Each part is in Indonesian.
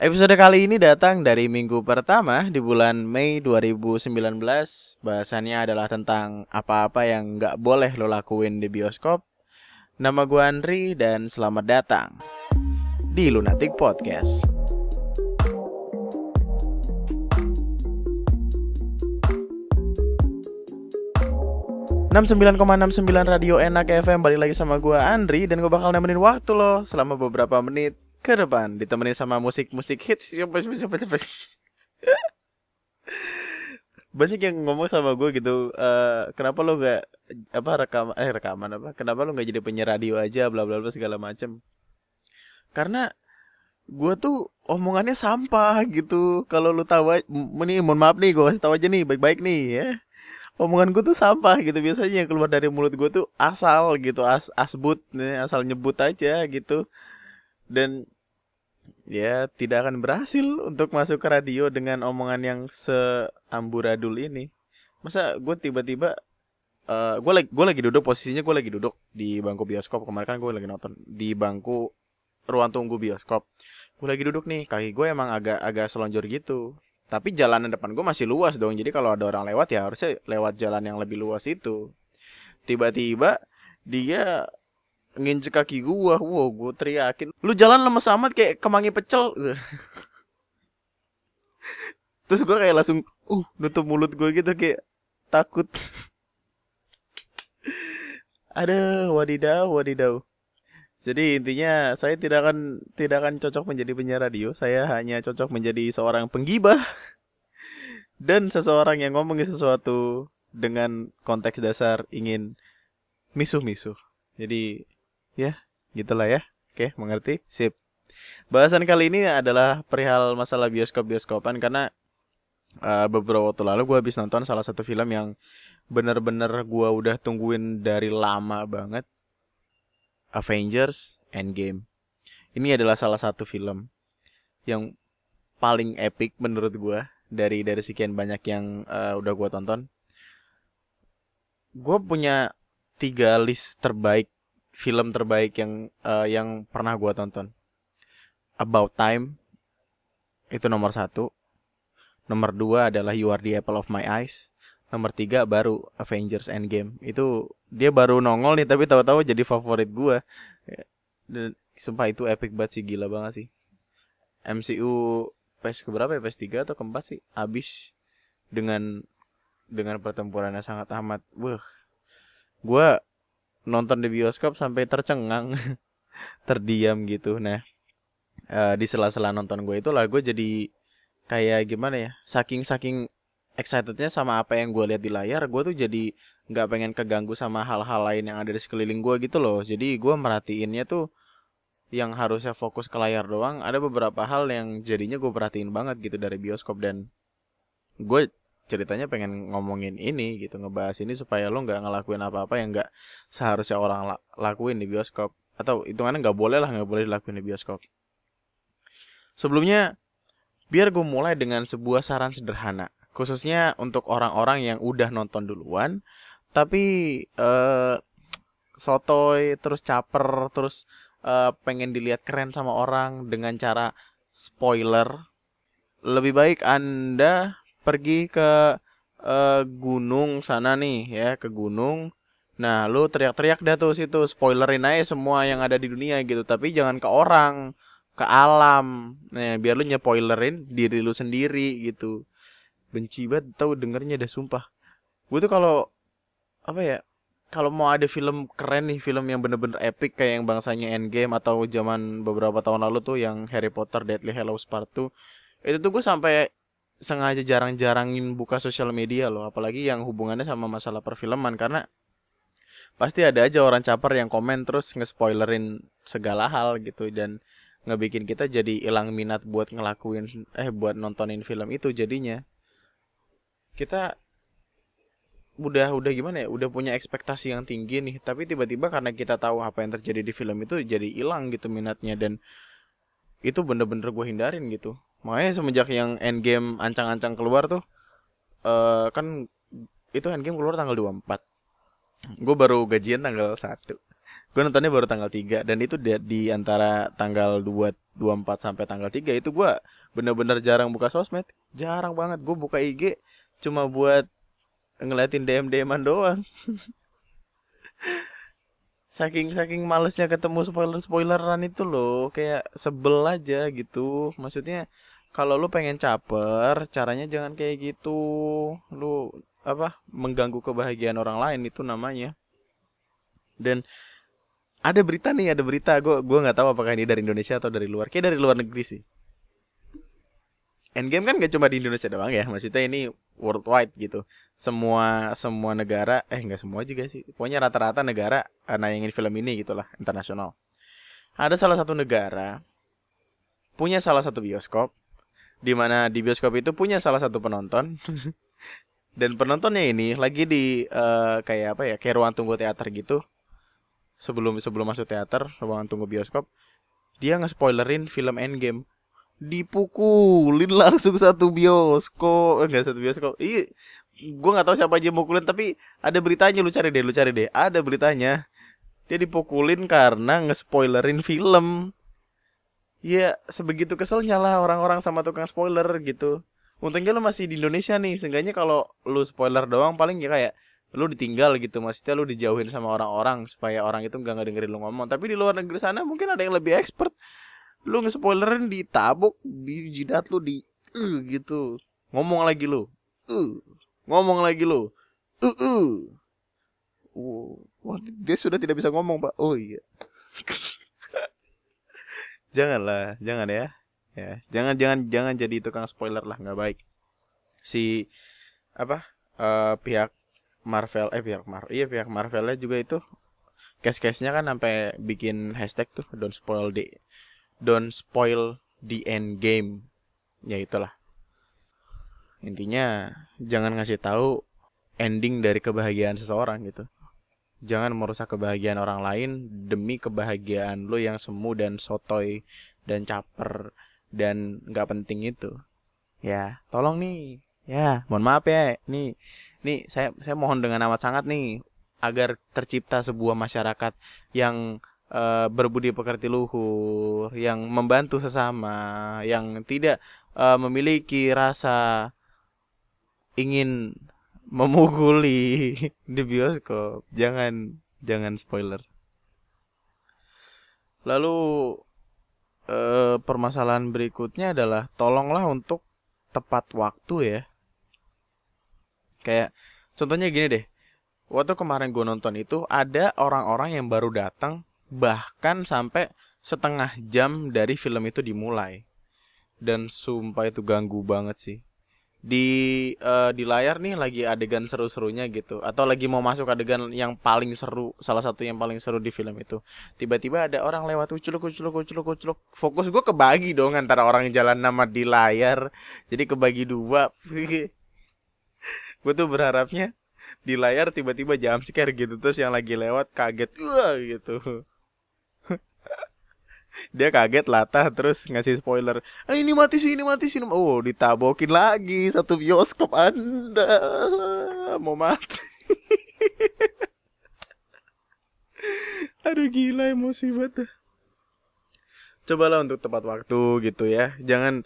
Episode kali ini datang dari minggu pertama di bulan Mei 2019 Bahasannya adalah tentang apa-apa yang nggak boleh lo lakuin di bioskop. Nama gue Andri dan selamat datang di Lunatic Podcast. 69,69 Radio Enak FM Balik lagi sama gue Andri Dan gue bakal nemenin waktu lo Selama beberapa menit ke depan Ditemenin sama musik-musik hits. Banyak yang ngomong sama gue gitu uh, Kenapa lo gak apa rekam eh rekaman apa? Kenapa lo gak jadi penyiar radio aja bla bla bla segala macem? Karena gue tuh omongannya sampah gitu. Kalau lu tahu ini mohon maaf nih gue kasih tahu aja nih baik-baik nih ya. Omongan gue tuh sampah gitu biasanya yang keluar dari mulut gue tuh asal gitu as asbut nih asal nyebut aja gitu dan ya tidak akan berhasil untuk masuk ke radio dengan omongan yang seamburadul ini masa gue tiba-tiba uh, gue lagi gue lagi duduk posisinya gue lagi duduk di bangku bioskop kemarin kan gue lagi nonton di bangku ruang tunggu bioskop gue lagi duduk nih kaki gue emang agak agak selonjor gitu tapi jalanan depan gue masih luas dong. Jadi kalau ada orang lewat ya harusnya lewat jalan yang lebih luas itu. Tiba-tiba dia nginjek kaki gue, wow, gue teriakin, lu jalan lemes amat kayak kemangi pecel. Terus gue kayak langsung, uh, nutup mulut gue gitu kayak takut. Ada wadidaw, wadidaw. Jadi intinya saya tidak akan tidak akan cocok menjadi penyiar radio. Saya hanya cocok menjadi seorang penggibah dan seseorang yang ngomongin sesuatu dengan konteks dasar ingin misuh-misuh. Jadi ya gitulah ya. Oke, mengerti? Sip. Bahasan kali ini adalah perihal masalah bioskop-bioskopan karena uh, beberapa waktu lalu gue habis nonton salah satu film yang bener-bener gue udah tungguin dari lama banget Avengers Endgame. Ini adalah salah satu film yang paling epic menurut gue dari dari sekian banyak yang uh, udah gue tonton. Gue punya tiga list terbaik film terbaik yang uh, yang pernah gue tonton. About Time itu nomor satu. Nomor dua adalah You Are the Apple of My Eyes. Nomor tiga baru Avengers Endgame. Itu dia baru nongol nih tapi tahu-tahu jadi favorit gue dan sumpah itu epic banget sih gila banget sih. MCU PS keberapa ya? PS 3 atau keempat sih? Abis dengan dengan pertempurannya sangat amat. Wah gue nonton di bioskop sampai tercengang terdiam gitu. Nah uh, di sela-sela nonton gue itu lah gue jadi kayak gimana ya saking saking excitednya sama apa yang gue lihat di layar gue tuh jadi nggak pengen keganggu sama hal-hal lain yang ada di sekeliling gue gitu loh. Jadi gue merhatiinnya tuh yang harusnya fokus ke layar doang ada beberapa hal yang jadinya gue perhatiin banget gitu dari bioskop. Dan gue ceritanya pengen ngomongin ini gitu ngebahas ini supaya lo nggak ngelakuin apa-apa yang nggak seharusnya orang lakuin di bioskop. Atau hitungannya nggak boleh lah nggak boleh dilakuin di bioskop. Sebelumnya biar gue mulai dengan sebuah saran sederhana khususnya untuk orang-orang yang udah nonton duluan tapi uh, sotoy terus caper terus uh, pengen dilihat keren sama orang dengan cara spoiler lebih baik anda pergi ke uh, gunung sana nih ya ke gunung. Nah lu teriak-teriak dah tuh situ spoilerin aja semua yang ada di dunia gitu. Tapi jangan ke orang ke alam. Nah biar lu nyepoilerin diri lu sendiri gitu. Benci banget tahu dengernya ada sumpah. Gue tuh kalau apa ya kalau mau ada film keren nih film yang bener-bener epic kayak yang bangsanya Endgame atau zaman beberapa tahun lalu tuh yang Harry Potter Deadly Hallows Part 2 itu tuh gue sampai sengaja jarang-jarangin buka sosial media loh apalagi yang hubungannya sama masalah perfilman karena pasti ada aja orang caper yang komen terus nge-spoilerin segala hal gitu dan ngebikin kita jadi hilang minat buat ngelakuin eh buat nontonin film itu jadinya. Kita udah udah gimana ya udah punya ekspektasi yang tinggi nih tapi tiba-tiba karena kita tahu apa yang terjadi di film itu jadi hilang gitu minatnya dan itu bener-bener gue hindarin gitu makanya semenjak yang endgame ancang-ancang keluar tuh uh, kan itu endgame keluar tanggal 24 gue baru gajian tanggal 1 gue nontonnya baru tanggal 3 dan itu di, di antara tanggal 2 24 sampai tanggal 3 itu gue bener-bener jarang buka sosmed. Jarang banget. Gue buka IG cuma buat ngeliatin DM DMan doang saking saking malesnya ketemu spoiler spoileran itu loh kayak sebel aja gitu. Maksudnya kalau lu pengen caper caranya jangan kayak gitu. Lu apa mengganggu kebahagiaan orang lain itu namanya. Dan ada berita nih ada berita. Gue gue nggak tahu apakah ini dari Indonesia atau dari luar. Kayak dari luar negeri sih. Endgame kan gak cuma di Indonesia doang ya. Maksudnya ini worldwide gitu. Semua semua negara eh nggak semua juga sih. Pokoknya rata-rata negara uh, nayangin film ini gitulah internasional. Ada salah satu negara punya salah satu bioskop di mana di bioskop itu punya salah satu penonton. Dan penontonnya ini lagi di uh, kayak apa ya kayak ruang tunggu teater gitu. Sebelum sebelum masuk teater ruangan tunggu bioskop dia nge-spoilerin film Endgame dipukulin langsung satu bioskop. Enggak eh, satu bioskop. Iya gue nggak tahu siapa aja mukulin tapi ada beritanya. Lu cari deh lu cari deh. Ada beritanya. Dia dipukulin karena nge-spoilerin film. Ya sebegitu keselnya lah orang-orang sama tukang spoiler gitu. Untungnya lu masih di Indonesia nih. Seenggaknya kalau lu spoiler doang paling ya kayak lu ditinggal gitu. Maksudnya lu dijauhin sama orang-orang supaya orang itu nggak dengerin lu ngomong. Tapi di luar negeri sana mungkin ada yang lebih expert lu nge-spoilerin ditabuk di jidat lu di uh, gitu. Ngomong lagi lu. Uh, ngomong lagi lu. Uh, uh. Oh, wah, dia sudah tidak bisa ngomong pak. Oh iya. Janganlah jangan ya. Ya jangan jangan jangan jadi tukang spoiler lah. Nggak baik. Si apa uh, pihak Marvel eh pihak Marvel iya pihak Marvelnya juga itu case-case-nya kan sampai bikin hashtag tuh don't spoil the don't spoil the end game. Ya itulah. Intinya jangan ngasih tahu ending dari kebahagiaan seseorang gitu. Jangan merusak kebahagiaan orang lain demi kebahagiaan lo yang semu dan sotoy dan caper dan nggak penting itu. Ya tolong nih. Ya mohon maaf ya. Nih nih saya saya mohon dengan amat sangat nih agar tercipta sebuah masyarakat yang uh, berbudi pekerti luhur, yang membantu sesama, yang tidak uh, memiliki rasa ingin memukuli di bioskop. Jangan jangan spoiler. Lalu uh, permasalahan berikutnya adalah tolonglah untuk tepat waktu ya Kayak contohnya gini deh. Waktu kemarin gue nonton itu ada orang-orang yang baru datang bahkan sampai setengah jam dari film itu dimulai. Dan sumpah itu ganggu banget sih. Di uh, di layar nih lagi adegan seru-serunya gitu atau lagi mau masuk adegan yang paling seru, salah satu yang paling seru di film itu. Tiba-tiba ada orang lewat uculuk uculuk uculuk uculuk. Fokus gue kebagi dong antara orang jalan nama di layar. Jadi kebagi dua. gue tuh berharapnya di layar tiba-tiba jam scare gitu terus yang lagi lewat kaget gitu dia kaget latah terus ngasih spoiler ah, ini mati sih ini mati sih oh ditabokin lagi satu bioskop anda mau mati aduh gila emosi banget cobalah untuk tepat waktu gitu ya jangan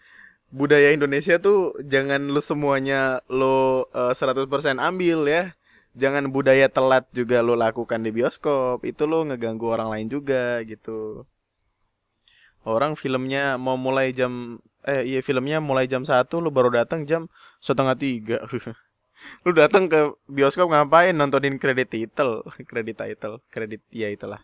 budaya Indonesia tuh jangan lu semuanya lo uh, 100% ambil ya. Jangan budaya telat juga lo lakukan di bioskop. Itu lo ngeganggu orang lain juga gitu. Orang filmnya mau mulai jam eh iya filmnya mulai jam satu lo baru datang jam setengah tiga. lu datang ke bioskop ngapain nontonin kredit title, kredit title, kredit ya itulah.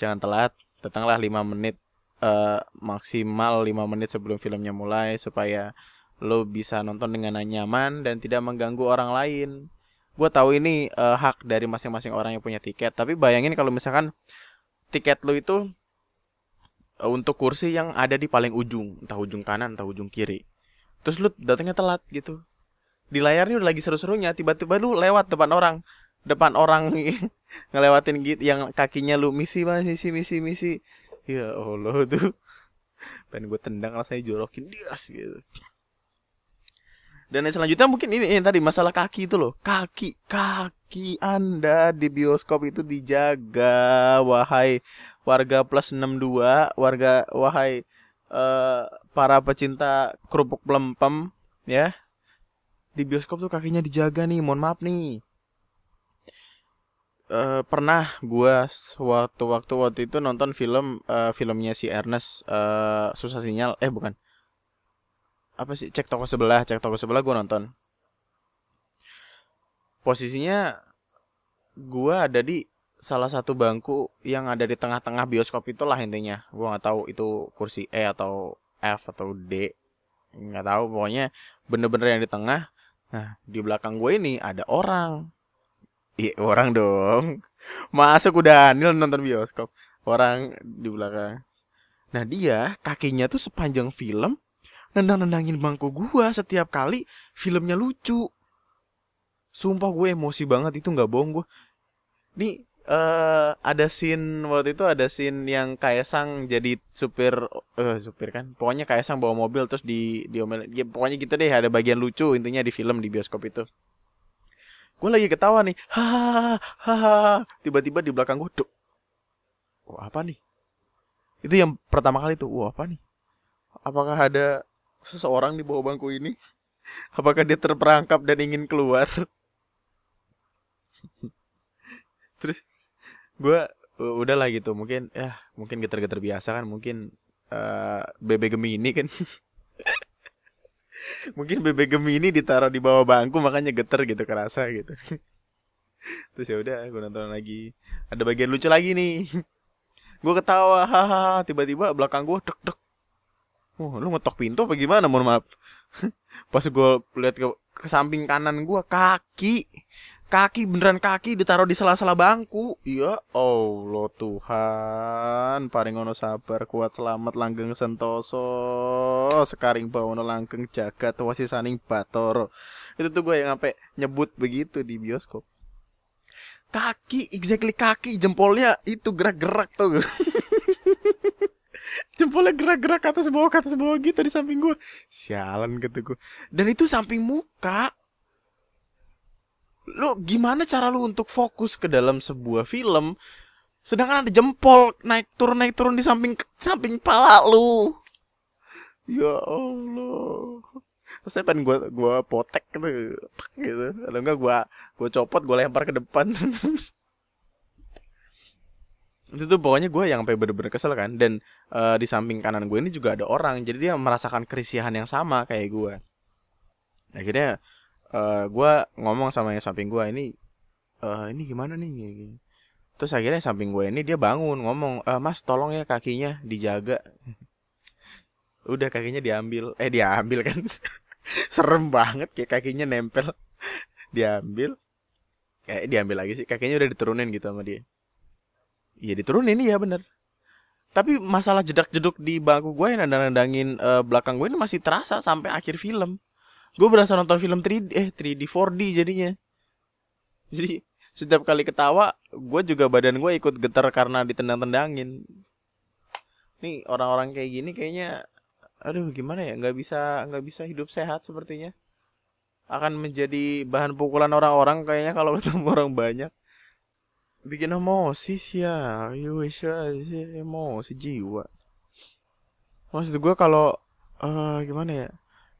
Jangan telat, datanglah 5 menit uh, maksimal 5 menit sebelum filmnya mulai supaya lo bisa nonton dengan nyaman dan tidak mengganggu orang lain. Gue tahu ini uh, hak dari masing-masing orang yang punya tiket, tapi bayangin kalau misalkan tiket lo itu untuk kursi yang ada di paling ujung, entah ujung kanan, entah ujung kiri. Terus lu datangnya telat gitu. Di layarnya udah lagi seru-serunya, tiba-tiba lu lewat depan orang, depan orang ngelewatin gitu yang kakinya lu misi misi misi misi ya Allah tuh pengen gue tendang rasanya jorokin dia gitu Dan yang selanjutnya mungkin ini yang tadi masalah kaki itu loh. Kaki, kaki Anda di bioskop itu dijaga, wahai warga plus 62, warga wahai uh, para pecinta kerupuk pelempem ya. Di bioskop tuh kakinya dijaga nih, mohon maaf nih. Uh, pernah gua suatu waktu waktu itu nonton film uh, filmnya si Ernest uh, susah sinyal eh bukan apa sih? Cek toko sebelah cek toko sebelah gue nonton. Posisinya gue ada di salah satu bangku yang ada di tengah-tengah bioskop itulah intinya. Gue nggak tahu itu kursi E atau F atau D. Nggak tahu pokoknya bener-bener yang di tengah. Nah di belakang gue ini ada orang. Iya orang dong. Masuk udah anil nonton bioskop. Orang di belakang. Nah dia kakinya tuh sepanjang film nendang-nendangin bangku gua setiap kali filmnya lucu. Sumpah gue emosi banget itu nggak bohong gue. Nih uh, ada scene waktu itu ada scene yang Kaisang jadi supir uh, supir kan. Pokoknya Kaisang bawa mobil terus di diomelin. Ya pokoknya gitu deh ada bagian lucu intinya di film di bioskop itu. Gue lagi ketawa nih. Hahaha. Tiba-tiba di belakang gue, tuh. Wah, apa nih? Itu yang pertama kali tuh. Wah, apa nih? Apakah ada seseorang di bawah bangku ini? Apakah dia terperangkap dan ingin keluar? Terus gue udah lah gitu. Mungkin ya mungkin geter-geter biasa kan. Mungkin uh, bebe gemini kan. Mungkin bebe gemini ditaruh di bawah bangku makanya geter gitu kerasa gitu. Terus ya udah gue nonton lagi. Ada bagian lucu lagi nih. Gue ketawa hahaha tiba-tiba belakang gue dek dek Oh, lu ngetok pintu apa gimana? Mohon maaf. Pas gue lihat ke, ke samping kanan gue kaki, kaki beneran kaki ditaruh di sela-sela bangku. Ya Allah Tuhan, paringono sabar, kuat selamat langgeng sentoso, sekaring bawono langgeng jagat saning batoro. Itu tuh gue yang sampai nyebut begitu di bioskop. Kaki, exactly kaki, jempolnya itu gerak-gerak tuh. jempolnya gerak-gerak atas bawah atas bawah gitu di samping gue sialan gitu gue dan itu samping muka. Lu gimana cara lu untuk fokus ke dalam sebuah film sedangkan ada jempol naik turun naik turun di samping samping pala lu? Ya allah. Terus saya pengen gue gue potek gitu. Gitu. Kalau enggak gue gue copot gue lempar ke depan itu pokoknya gue yang sampai bener-bener kesel kan. Dan uh, di samping kanan gue ini juga ada orang. Jadi dia merasakan kerisihan yang sama kayak gue. Akhirnya uh, gue ngomong sama yang samping gue ini uh, ini gimana nih? Terus akhirnya samping gue ini dia bangun ngomong e, mas tolong ya kakinya dijaga. Udah kakinya diambil. Eh diambil kan. Serem banget kayak kakinya nempel. Diambil. Kayak diambil lagi sih. Kakinya udah diturunin gitu sama dia Iya diturunin iya bener tapi masalah jedak-jeduk di bangku gue yang nendang-nendangin uh, belakang gue ini masih terasa sampai akhir film. Gue berasa nonton film 3D, eh 3D 4D jadinya. Jadi setiap kali ketawa, gue juga badan gue ikut getar karena ditendang-tendangin. Nih orang-orang kayak gini kayaknya, aduh gimana ya, nggak bisa nggak bisa hidup sehat sepertinya. Akan menjadi bahan pukulan orang-orang kayaknya kalau ketemu orang banyak bikin emosi sih ya. You wish emosi jiwa. Maksud gue kalau uh, gimana ya?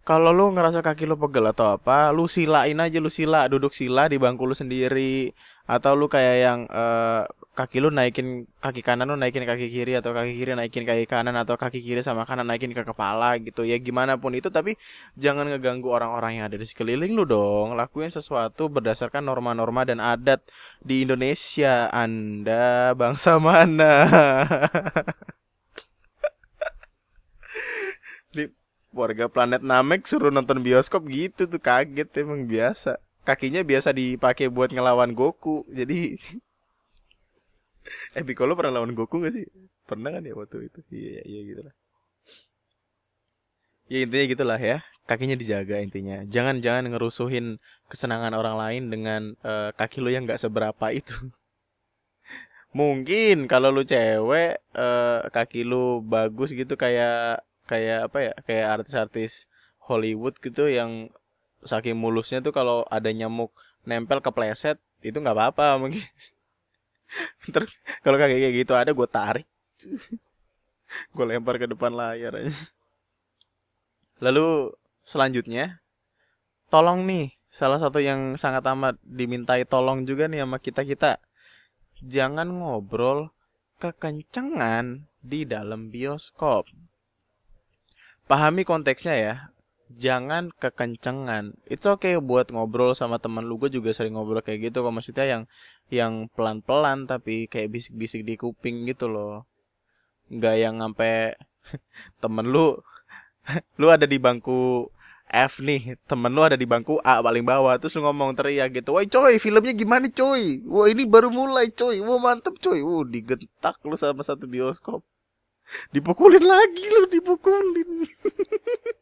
Kalau lu ngerasa kaki lu pegel atau apa lu silain aja lu sila duduk sila di bangku lu sendiri atau lu kayak yang uh, kaki lu naikin kaki kanan lu naikin kaki kiri atau kaki kiri naikin kaki kanan atau kaki kiri sama kanan naikin ke kepala gitu. Ya gimana pun itu tapi jangan ngeganggu orang-orang yang ada di sekeliling lu dong. Lakuin sesuatu berdasarkan norma-norma dan adat di Indonesia. Anda bangsa mana? Warga planet Namek suruh nonton bioskop gitu tuh kaget emang biasa kakinya biasa dipakai buat ngelawan Goku jadi eh Piccolo pernah lawan Goku gak sih? Pernah kan ya waktu itu? Iya iya, iya gitu lah ya intinya gitulah ya. Kakinya dijaga intinya. Jangan jangan ngerusuhin kesenangan orang lain dengan uh, kaki lo yang nggak seberapa itu. Mungkin kalau lu cewek uh, kaki lu bagus gitu kayak kayak apa ya? Kayak artis-artis Hollywood gitu yang saking mulusnya tuh kalau ada nyamuk nempel ke pleset itu nggak apa-apa mungkin. Ntar kalau kayak kayak gitu ada gue tarik. Gue lempar ke depan layar aja. Lalu selanjutnya tolong nih salah satu yang sangat amat dimintai tolong juga nih sama kita kita. Jangan ngobrol kekencengan di dalam bioskop. Pahami konteksnya ya jangan kekencengan. It's okay buat ngobrol sama teman lu. Gue juga sering ngobrol kayak gitu kok. Maksudnya yang yang pelan pelan tapi kayak bisik bisik di kuping gitu loh. Nggak yang sampai temen lu lu ada di bangku F nih. Temen lu ada di bangku A paling bawah. Terus lu ngomong teriak gitu. Woi coy filmnya gimana coy? Wah ini baru mulai coy. Wah mantep coy. Wah digentak lu sama satu bioskop. Dipukulin lagi lu dipukulin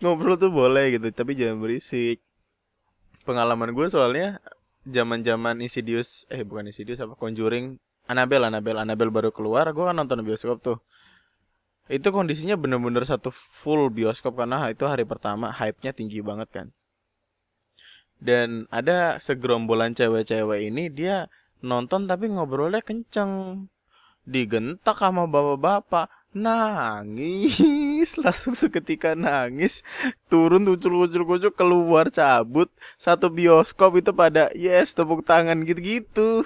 ngobrol tuh boleh gitu tapi jangan berisik. Pengalaman gue soalnya zaman zaman Insidious eh bukan Insidious apa Conjuring Annabelle Annabelle Annabelle baru keluar gue kan nonton bioskop tuh. Itu kondisinya bener-bener satu full bioskop karena itu hari pertama hype-nya tinggi banget kan. Dan ada segerombolan cewek-cewek ini dia nonton tapi ngobrolnya kenceng. Digentak sama bapak-bapak nangis langsung seketika nangis turun kucul keluar cabut satu bioskop itu pada yes tepuk tangan gitu-gitu.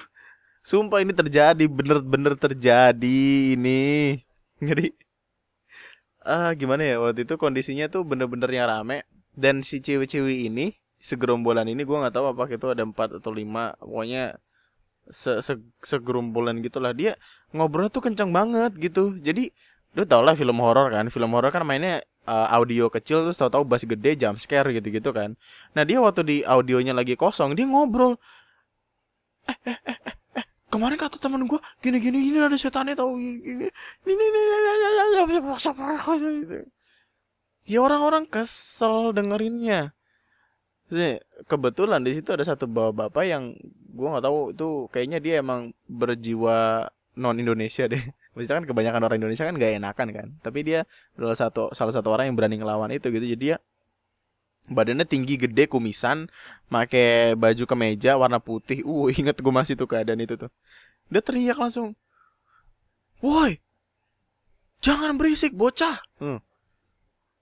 Sumpah ini terjadi bener-bener terjadi ini. Jadi ah gimana ya waktu itu kondisinya tuh bener-bener yang rame dan si cewek-cewek ini segerombolan ini gue nggak tahu apa itu ada empat atau lima pokoknya se, -se segerombolan gitulah. Dia ngobrol tuh kencang banget gitu. Jadi lu tau lah film horor kan film horor kan mainnya uh, audio kecil terus tau-tau bass gede jump scare gitu-gitu kan nah dia waktu di audionya lagi kosong dia ngobrol eh eh eh eh, eh kemarin kata temen gue gini gini gini ada tau gini ini ini ini ya orang-orang kesel dengerinnya kebetulan di situ ada satu bapak-bapak yang gue nggak tahu itu kayaknya dia emang berjiwa non Indonesia deh Maksudnya kan kebanyakan orang Indonesia kan gak enakan kan. Tapi dia adalah satu salah satu orang yang berani ngelawan itu gitu. Jadi dia badannya tinggi gede kumisan make baju kemeja warna putih uh inget gue masih tuh keadaan itu tuh dia teriak langsung woi jangan berisik bocah hmm.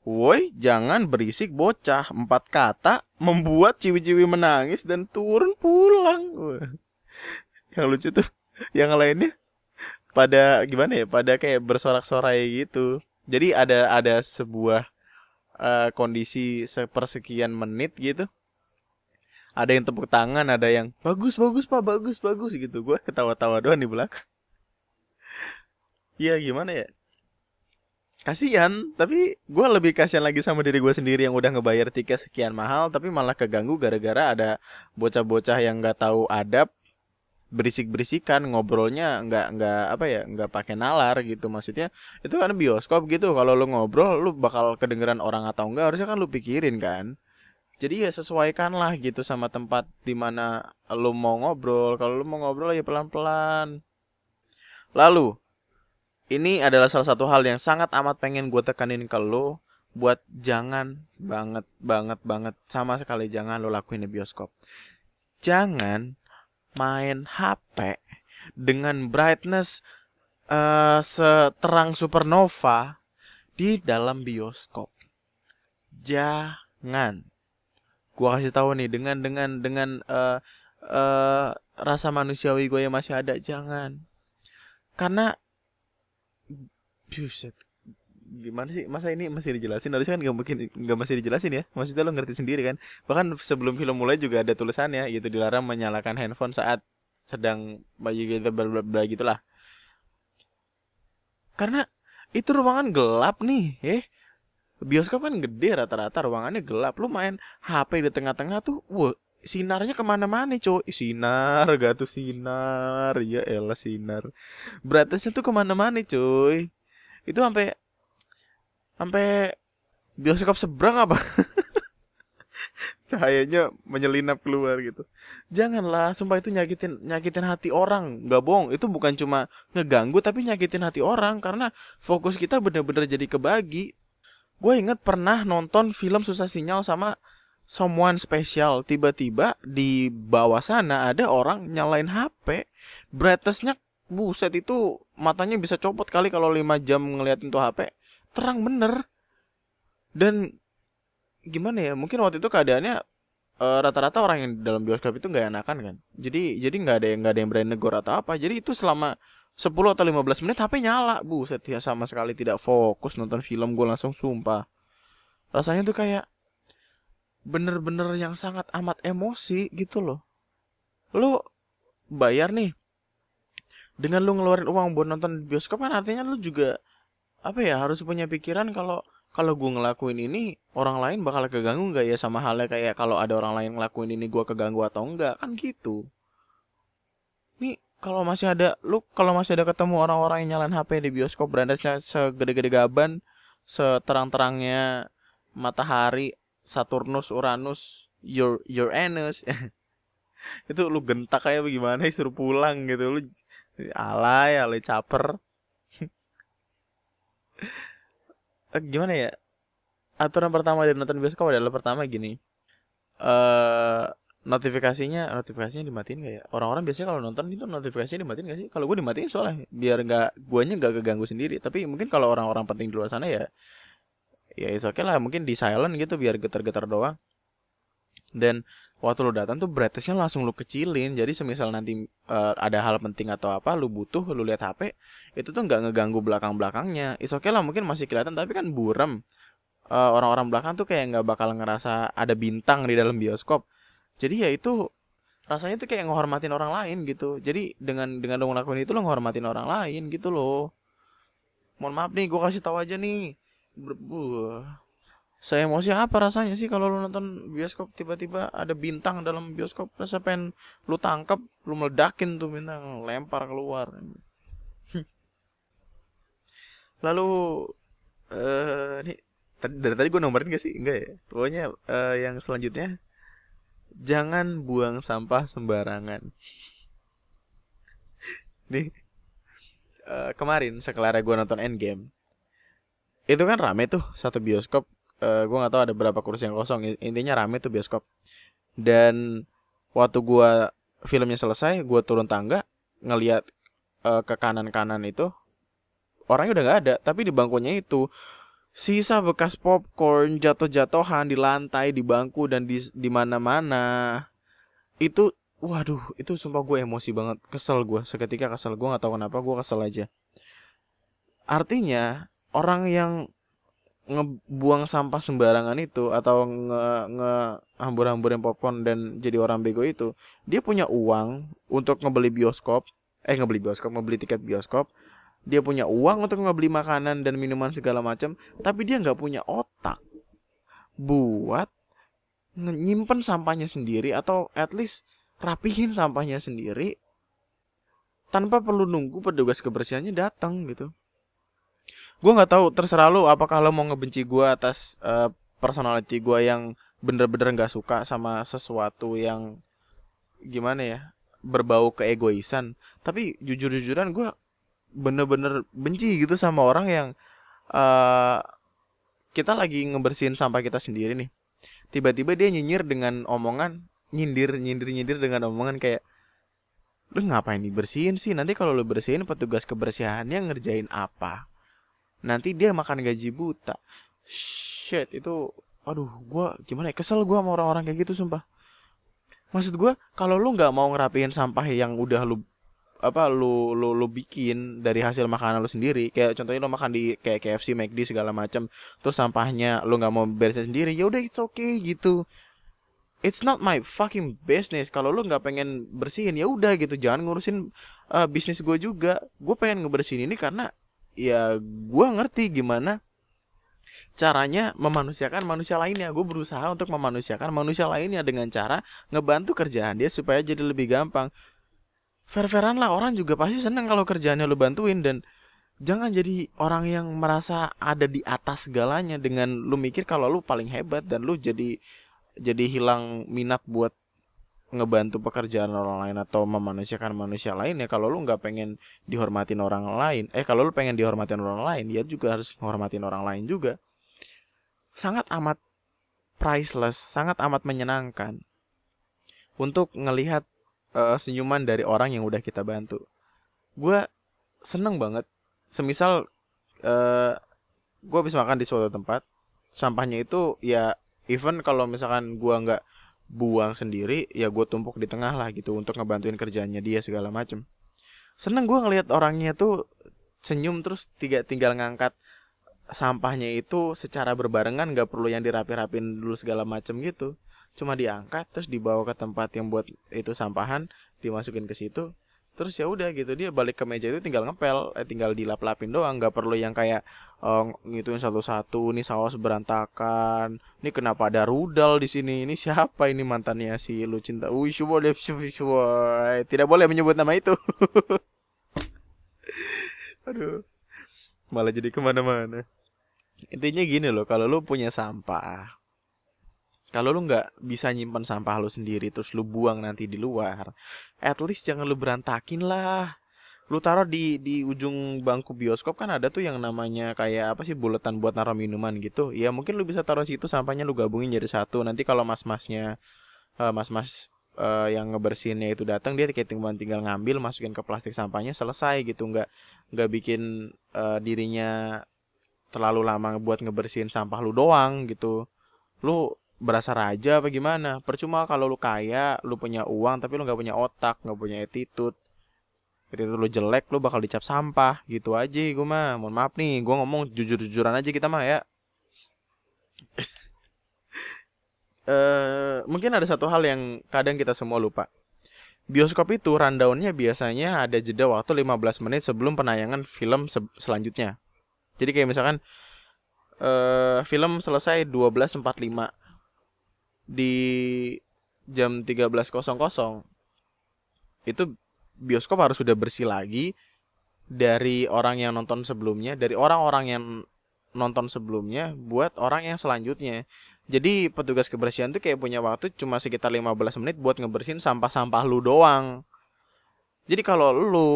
woi jangan berisik bocah empat kata membuat ciwi-ciwi menangis dan turun pulang yang lucu tuh yang lainnya pada gimana ya pada kayak bersorak-sorai gitu. Jadi ada ada sebuah uh, kondisi sepersekian menit gitu. Ada yang tepuk tangan ada yang bagus bagus pak bagus bagus gitu. Gue ketawa-tawa doang di belakang. Iya gimana ya? Kasihan tapi gue lebih kasihan lagi sama diri gue sendiri yang udah ngebayar tiket sekian mahal tapi malah keganggu gara-gara ada bocah-bocah yang nggak tahu adab berisik-berisikan ngobrolnya nggak nggak apa ya nggak pakai nalar gitu. Maksudnya itu kan bioskop gitu. Kalau lu ngobrol lu bakal kedengeran orang atau enggak harusnya kan lu pikirin kan. Jadi ya sesuaikan lah gitu sama tempat di mana lu mau ngobrol. Kalau lu mau ngobrol ya pelan-pelan. Lalu ini adalah salah satu hal yang sangat amat pengen gue tekanin ke lu buat jangan banget banget banget sama sekali jangan lo lakuin di bioskop. Jangan main HP dengan brightness uh, seterang supernova di dalam bioskop. Jangan. Gua kasih tahu nih dengan dengan dengan uh, uh, rasa manusiawi gue yang masih ada jangan. Karena buset gimana sih? Masa ini masih dijelasin? Harusnya kan nggak mungkin nggak masih dijelasin ya. Maksudnya lo ngerti sendiri kan? Bahkan sebelum film mulai juga ada tulisannya gitu dilarang menyalakan handphone saat sedang bayi gitu bla bla bla gitulah. Karena itu ruangan gelap nih eh. Bioskop kan gede rata-rata ruangannya gelap. Lu main HP di tengah-tengah tuh wah sinarnya ke mana-mana coy. Sinar gak tuh sinar. Ya elah sinar. Brightnessnya tuh ke mana-mana coy. Itu sampai sampai bioskop seberang apa? Cahayanya menyelinap keluar gitu. Janganlah sumpah itu nyakitin nyakitin hati orang. Nggak bohong itu bukan cuma ngeganggu tapi nyakitin hati orang. Karena fokus kita bener-bener jadi kebagi. Gue inget pernah nonton film susah sinyal sama someone spesial tiba-tiba di bawah sana ada orang nyalain HP brightnessnya buset itu matanya bisa copot kali kalau 5 jam ngeliatin tuh HP terang bener. Dan gimana ya mungkin waktu itu keadaannya uh, rata-rata orang yang dalam bioskop itu nggak enakan kan. Jadi jadi nggak ada yang nggak ada yang berani negor atau apa. Jadi itu selama 10 atau 15 menit HP nyala bu setia sama sekali tidak fokus nonton film gue langsung sumpah. Rasanya tuh kayak bener-bener yang sangat amat emosi gitu loh. Lu bayar nih. Dengan lu ngeluarin uang buat nonton bioskop kan artinya lu juga apa ya harus punya pikiran kalau kalau gue ngelakuin ini orang lain bakal keganggu nggak ya sama halnya kayak kalau ada orang lain ngelakuin ini gue keganggu atau enggak kan gitu. Nih kalau masih ada lu kalau masih ada ketemu orang-orang yang nyalain HP di bioskop brandasnya segede-gede gaban seterang-terangnya matahari Saturnus Uranus your Uranus itu lu gentak kayak bagaimana suruh pulang gitu lu alay alay caper gimana ya? Aturan pertama dari nonton bioskop adalah pertama gini. Eh uh, notifikasinya notifikasinya dimatiin gak ya? Orang-orang biasanya kalau nonton itu notifikasinya dimatiin gak sih? Kalau gue dimatiin soalnya biar nggak guanya nggak keganggu sendiri. Tapi mungkin kalau orang-orang penting di luar sana ya ya itu oke okay lah. Mungkin di silent gitu biar getar-getar doang. Dan waktu lu datang tuh brightnessnya langsung lu kecilin. Jadi semisal nanti uh, ada hal penting atau apa lu butuh lu lihat HP itu tuh nggak ngeganggu belakang belakangnya is oke okay lah mungkin masih kelihatan tapi kan buram uh, orang-orang belakang tuh kayak nggak bakal ngerasa ada bintang di dalam bioskop. Jadi ya itu rasanya tuh kayak ngehormatin orang lain gitu. Jadi dengan dengan lo ngelakuin itu lo ngehormatin orang lain gitu loh. Mohon maaf nih gue kasih tahu aja nih. Saya emosi apa rasanya sih kalau lu nonton bioskop? Tiba-tiba ada bintang dalam bioskop rasa pengen lu tangkap lu meledakin tuh bintang lempar keluar. Lalu eh uh, nih dari tadi gue nomborin gak sih? Enggak ya? Pokoknya uh, yang selanjutnya jangan buang sampah sembarangan. Nih uh, kemarin sekelar gue nonton Endgame. Itu kan rame tuh satu bioskop uh, eh, gue nggak tahu ada berapa kursi yang kosong. Intinya rame tuh bioskop. Dan waktu gue filmnya selesai gue turun tangga ngelihat uh, ke kanan kanan itu orangnya udah nggak ada. Tapi di bangkunya itu sisa bekas popcorn jatuh-jatuhan di lantai di bangku dan di di mana-mana. Itu waduh itu sumpah gue emosi banget. Kesel gue seketika kesel. Gue nggak tahu kenapa gue kesel aja. Artinya orang yang ngebuang sampah sembarangan itu atau nge, nge hambur-hamburin popcorn dan jadi orang bego itu dia punya uang untuk ngebeli bioskop eh ngebeli bioskop ngebeli tiket bioskop. Dia punya uang untuk ngebeli makanan dan minuman segala macam tapi dia nggak punya otak buat nyimpen sampahnya sendiri atau at least rapihin sampahnya sendiri tanpa perlu nunggu petugas kebersihannya datang gitu gue nggak tahu terserah lu apakah lo mau ngebenci gue atas uh, personality gue yang bener-bener nggak suka sama sesuatu yang gimana ya berbau keegoisan. Tapi jujur-jujuran gue bener-bener benci gitu sama orang yang uh, kita lagi ngebersihin sampah kita sendiri nih. Tiba-tiba dia nyinyir dengan omongan nyindir nyindir nyindir dengan omongan kayak lu ngapain dibersihin sih? Nanti kalau lu bersihin petugas kebersihannya ngerjain apa nanti dia makan gaji buta. Shit itu aduh gue gimana ya? Kesel gue sama orang-orang kayak gitu sumpah. Maksud gue kalau lu nggak mau ngerapiin sampah yang udah lu apa lu lu lu bikin dari hasil makanan lu sendiri kayak contohnya lu makan di kayak KFC McD segala macam terus sampahnya lu nggak mau beresin sendiri ya udah it's okay gitu. It's not my fucking business. Kalau lu nggak pengen bersihin ya udah gitu. Jangan ngurusin uh, bisnis gue juga. Gue pengen ngebersihin ini karena ya gue ngerti gimana caranya memanusiakan manusia lainnya. Gue berusaha untuk memanusiakan manusia lainnya dengan cara ngebantu kerjaan dia supaya jadi lebih gampang. Fair-fairan lah orang juga pasti seneng kalau kerjaannya lo bantuin dan jangan jadi orang yang merasa ada di atas segalanya dengan lu mikir kalau lu paling hebat dan lu jadi jadi hilang minat buat ngebantu pekerjaan orang lain atau memanusiakan manusia lain ya kalau lu nggak pengen dihormatin orang lain eh kalau lu pengen dihormatin orang lain ya juga harus menghormatin orang lain juga sangat amat priceless, sangat amat menyenangkan untuk ngelihat uh, senyuman dari orang yang udah kita bantu. Gue seneng banget. Semisal uh, gue habis makan di suatu tempat, sampahnya itu ya even kalau misalkan gue nggak buang sendiri, ya gue tumpuk di tengah lah gitu untuk ngebantuin kerjanya dia segala macem. Seneng gue ngelihat orangnya tuh senyum terus tiga tinggal ngangkat sampahnya itu secara berbarengan nggak perlu yang dirapi-rapin dulu segala macem gitu cuma diangkat terus dibawa ke tempat yang buat itu sampahan dimasukin ke situ terus ya udah gitu dia balik ke meja itu tinggal ngepel eh, tinggal dilap-lapin doang nggak perlu yang kayak oh, ngituin satu-satu nih saus berantakan ini kenapa ada rudal di sini ini siapa ini mantannya si lu cinta? Boleh tidak boleh menyebut nama itu. Aduh malah jadi ke mana-mana. Intinya gini loh kalau lu punya sampah kalau lu nggak bisa nyimpan sampah lu sendiri terus lu buang nanti di luar at least jangan lu berantakin lah. Lu taruh di di ujung bangku bioskop kan ada tuh yang namanya kayak apa sih buletan buat naruh minuman gitu. Ya mungkin lu bisa taruh situ sampahnya lu gabungin jadi satu. Nanti kalau mas-masnya uh, mas-mas uh, yang ngebersihinnya itu datang dia kayak tinggal tinggal ngambil masukin ke plastik sampahnya selesai gitu. Nggak nggak bikin uh, dirinya terlalu lama buat ngebersihin sampah lu doang gitu. Lu berasa raja apa gimana? Percuma kalau lu kaya lu punya uang tapi lu nggak punya otak nggak punya attitude. Attitude lu jelek lu bakal dicap sampah. Gitu aja gue mah. Mohon maaf nih gue ngomong jujur-jujuran aja kita mah ya. Uh, mungkin ada satu hal yang kadang kita semua lupa. Bioskop itu rundownnya biasanya ada jeda waktu 15 menit sebelum penayangan film se selanjutnya. Jadi kayak misalkan uh, film selesai 12.45 di jam 13.00 itu bioskop harus sudah bersih lagi dari orang yang nonton sebelumnya, dari orang-orang yang nonton sebelumnya buat orang yang selanjutnya. Jadi petugas kebersihan tuh kayak punya waktu cuma sekitar 15 menit buat ngebersihin sampah-sampah lu doang. Jadi kalau lu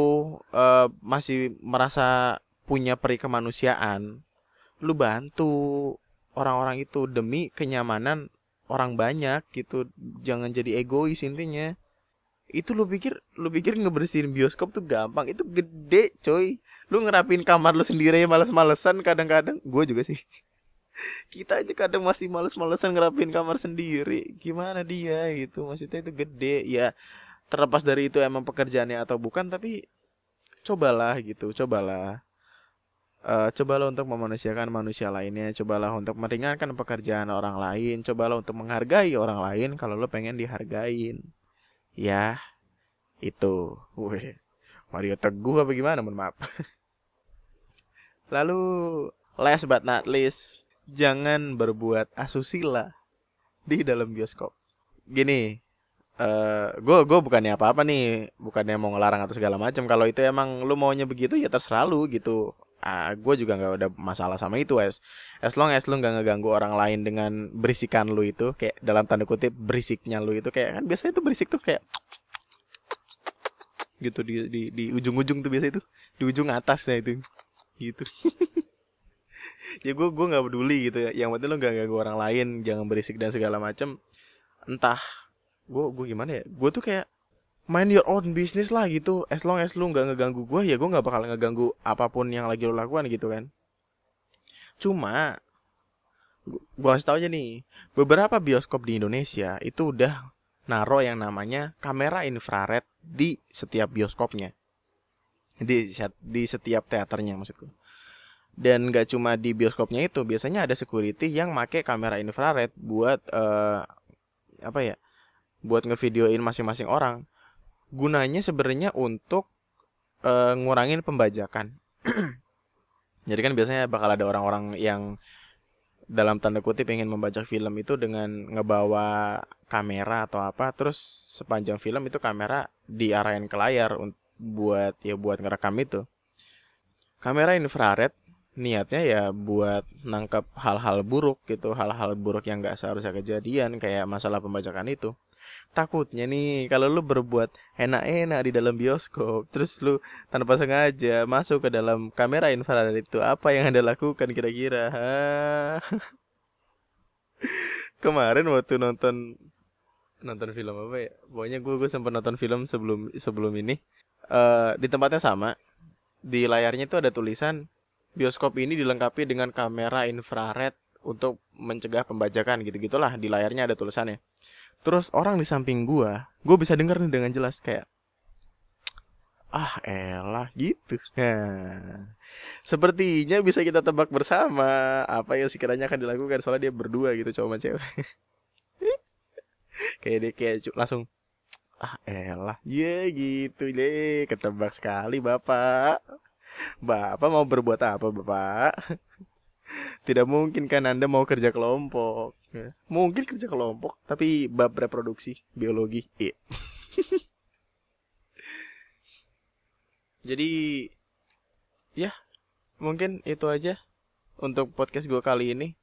uh, masih merasa punya peri kemanusiaan, lu bantu orang-orang itu demi kenyamanan orang banyak gitu. Jangan jadi egois intinya. Itu lu pikir lu pikir ngebersihin bioskop tuh gampang. Itu gede, coy. Lu ngerapin kamar lu sendiri ya males-malesan kadang-kadang. Gue juga sih. Kita aja kadang masih males-malesan ngerapin kamar sendiri. Gimana dia gitu. Maksudnya itu gede. Ya terlepas dari itu emang pekerjaannya atau bukan tapi cobalah gitu, cobalah uh, cobalah untuk memanusiakan manusia lainnya cobalah untuk meringankan pekerjaan orang lain cobalah untuk menghargai orang lain kalau lo pengen dihargain. Ya itu. Wih, Mario Teguh apa gimana? Mohon maaf. Lalu last but not least jangan berbuat asusila di dalam bioskop. Gini Uh, gue gue bukannya apa apa nih bukannya mau ngelarang atau segala macam. Kalau itu emang lu maunya begitu ya terserah lu gitu uh, ah, gue juga nggak ada masalah sama itu as as long as lu nggak ngeganggu orang lain dengan berisikan lu itu kayak dalam tanda kutip berisiknya lu itu kayak kan biasanya itu berisik tuh kayak gitu di di di ujung-ujung tuh biasa itu di ujung atasnya itu gitu. Ya gue gue nggak peduli gitu ya yang penting lu gak ganggu orang lain jangan berisik dan segala macam entah gue gue gimana ya gue tuh kayak mind your own business lah gitu. As long as lu nggak ngeganggu gue ya gue nggak bakal ngeganggu apa pun yang lagi lu lakukan gitu kan. Cuma gue kasih tau aja nih beberapa bioskop di Indonesia itu udah naro yang namanya kamera infrared di setiap bioskopnya. Di di setiap teaternya maksudku. Dan gak cuma di bioskopnya itu biasanya ada security yang make kamera infrared buat uh, apa ya buat ngevideoin masing-masing orang gunanya sebenarnya untuk uh, ngurangin pembajakan. Jadi kan biasanya bakal ada orang-orang yang dalam tanda kutip ingin membajak film itu dengan ngebawa kamera atau apa, terus sepanjang film itu kamera diarahin ke layar buat ya buat ngerekam itu. Kamera infrared niatnya ya buat nangkep hal-hal buruk gitu, hal-hal buruk yang gak seharusnya kejadian kayak masalah pembajakan itu takutnya nih kalau lu berbuat enak-enak di dalam bioskop terus lu tanpa sengaja masuk ke dalam kamera infrared itu apa yang anda lakukan kira-kira? Kemarin waktu nonton nonton film apa ya? Pokoknya gue gue sempat nonton film sebelum sebelum ini. Uh, di tempatnya sama. Di layarnya itu ada tulisan bioskop ini dilengkapi dengan kamera infrared untuk mencegah pembajakan gitu gitulah di layarnya ada tulisannya terus orang di samping gue gue bisa denger nih dengan jelas kayak ah elah gitu. Nah, sepertinya bisa kita tebak bersama apa yang sekiranya akan dilakukan soalnya dia berdua gitu cowok sama cewek. Kayak dia kayak langsung ah elah ya yeah, gitu. Deh ketebak sekali bapak. Bapak mau berbuat apa bapak tidak mungkin kan anda mau kerja kelompok mungkin kerja kelompok tapi bab reproduksi biologi iya. jadi ya mungkin itu aja untuk podcast gue kali ini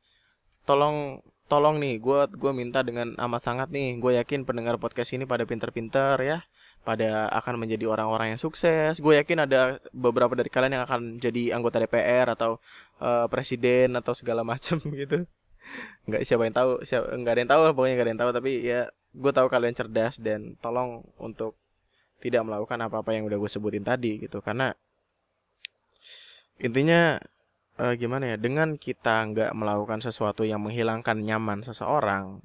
tolong tolong nih gue gua minta dengan amat sangat nih. Gue yakin pendengar podcast ini pada pinter-pinter ya. Pada akan menjadi orang-orang yang sukses. Gue yakin ada beberapa dari kalian yang akan jadi anggota DPR atau uh, presiden atau segala macam gitu. Nggak siapa yang tahu siapa nggak ada yang tahu pokoknya nggak ada yang tahu. Tapi ya gue tahu kalian cerdas dan tolong untuk tidak melakukan apa-apa yang udah gue sebutin tadi gitu. Karena intinya uh, gimana ya? Dengan kita nggak melakukan sesuatu yang menghilangkan nyaman seseorang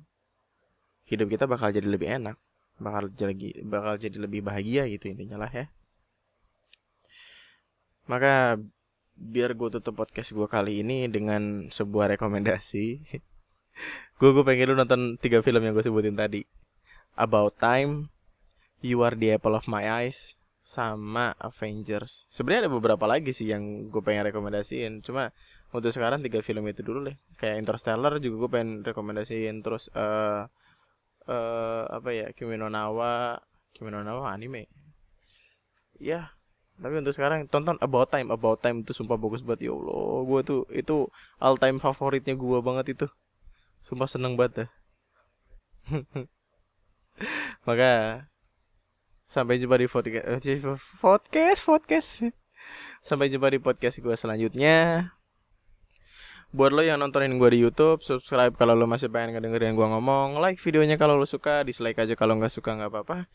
hidup kita bakal jadi lebih enak bakal jadi bakal jadi lebih bahagia gitu intinya lah ya. Maka biar gue tutup podcast gue kali ini dengan sebuah rekomendasi gue gue pengen lu nonton tiga film yang gue sebutin tadi. About Time You Are the Apple of My Eyes sama Avengers. Sebenarnya ada beberapa lagi sih yang gue pengen rekomendasiin. Cuma untuk sekarang tiga film itu dulu deh. Kayak Interstellar juga gue pengen rekomendasiin. Terus uh, uh, apa ya Kimi no Nawa, Kimi no Nawa anime. Ya, tapi untuk sekarang tonton About Time. About Time itu sumpah bagus banget ya Allah. Gue tuh itu all time favoritnya gue banget itu. Sumpah seneng banget dah. Maka Sampai jumpa di podcast eh, podcast podcast. Sampai jumpa di podcast gue selanjutnya. Buat lo yang nontonin gue di YouTube, subscribe kalau lo masih pengen ngedengerin gue ngomong, like videonya kalau lo suka, dislike aja kalau nggak suka nggak apa-apa.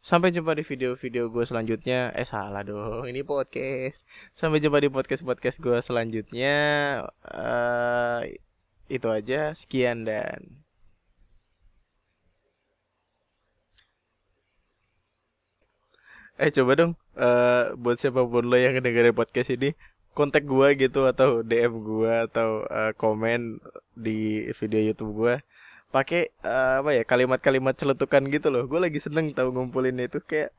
Sampai jumpa di video-video gue selanjutnya. Eh salah dong, ini podcast. Sampai jumpa di podcast-podcast gue selanjutnya. Uh, itu aja, sekian dan Eh coba dong uh, buat siapa pun lo yang dengerin podcast ini kontak gua gitu atau DM gua atau uh, komen di video YouTube gua pakai uh, apa ya kalimat-kalimat celetukan gitu loh. Gue lagi seneng tahu ngumpulin itu kayak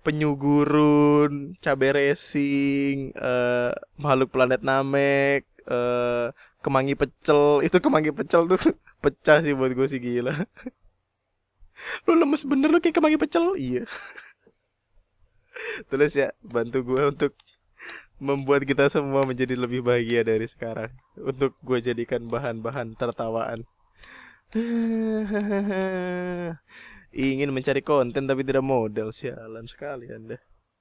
penyugurun, cabai racing, uh, makhluk planet Namek, uh, kemangi pecel. Itu kemangi pecel tuh pecah sih buat gue sih gila. lu lemes bener lu kayak kemangi pecel. Iya. Tulis ya, bantu gue untuk membuat kita semua menjadi lebih bahagia dari sekarang. Untuk gue jadikan bahan-bahan tertawaan. Ingin mencari konten tapi tidak modal, sialan sekali Anda.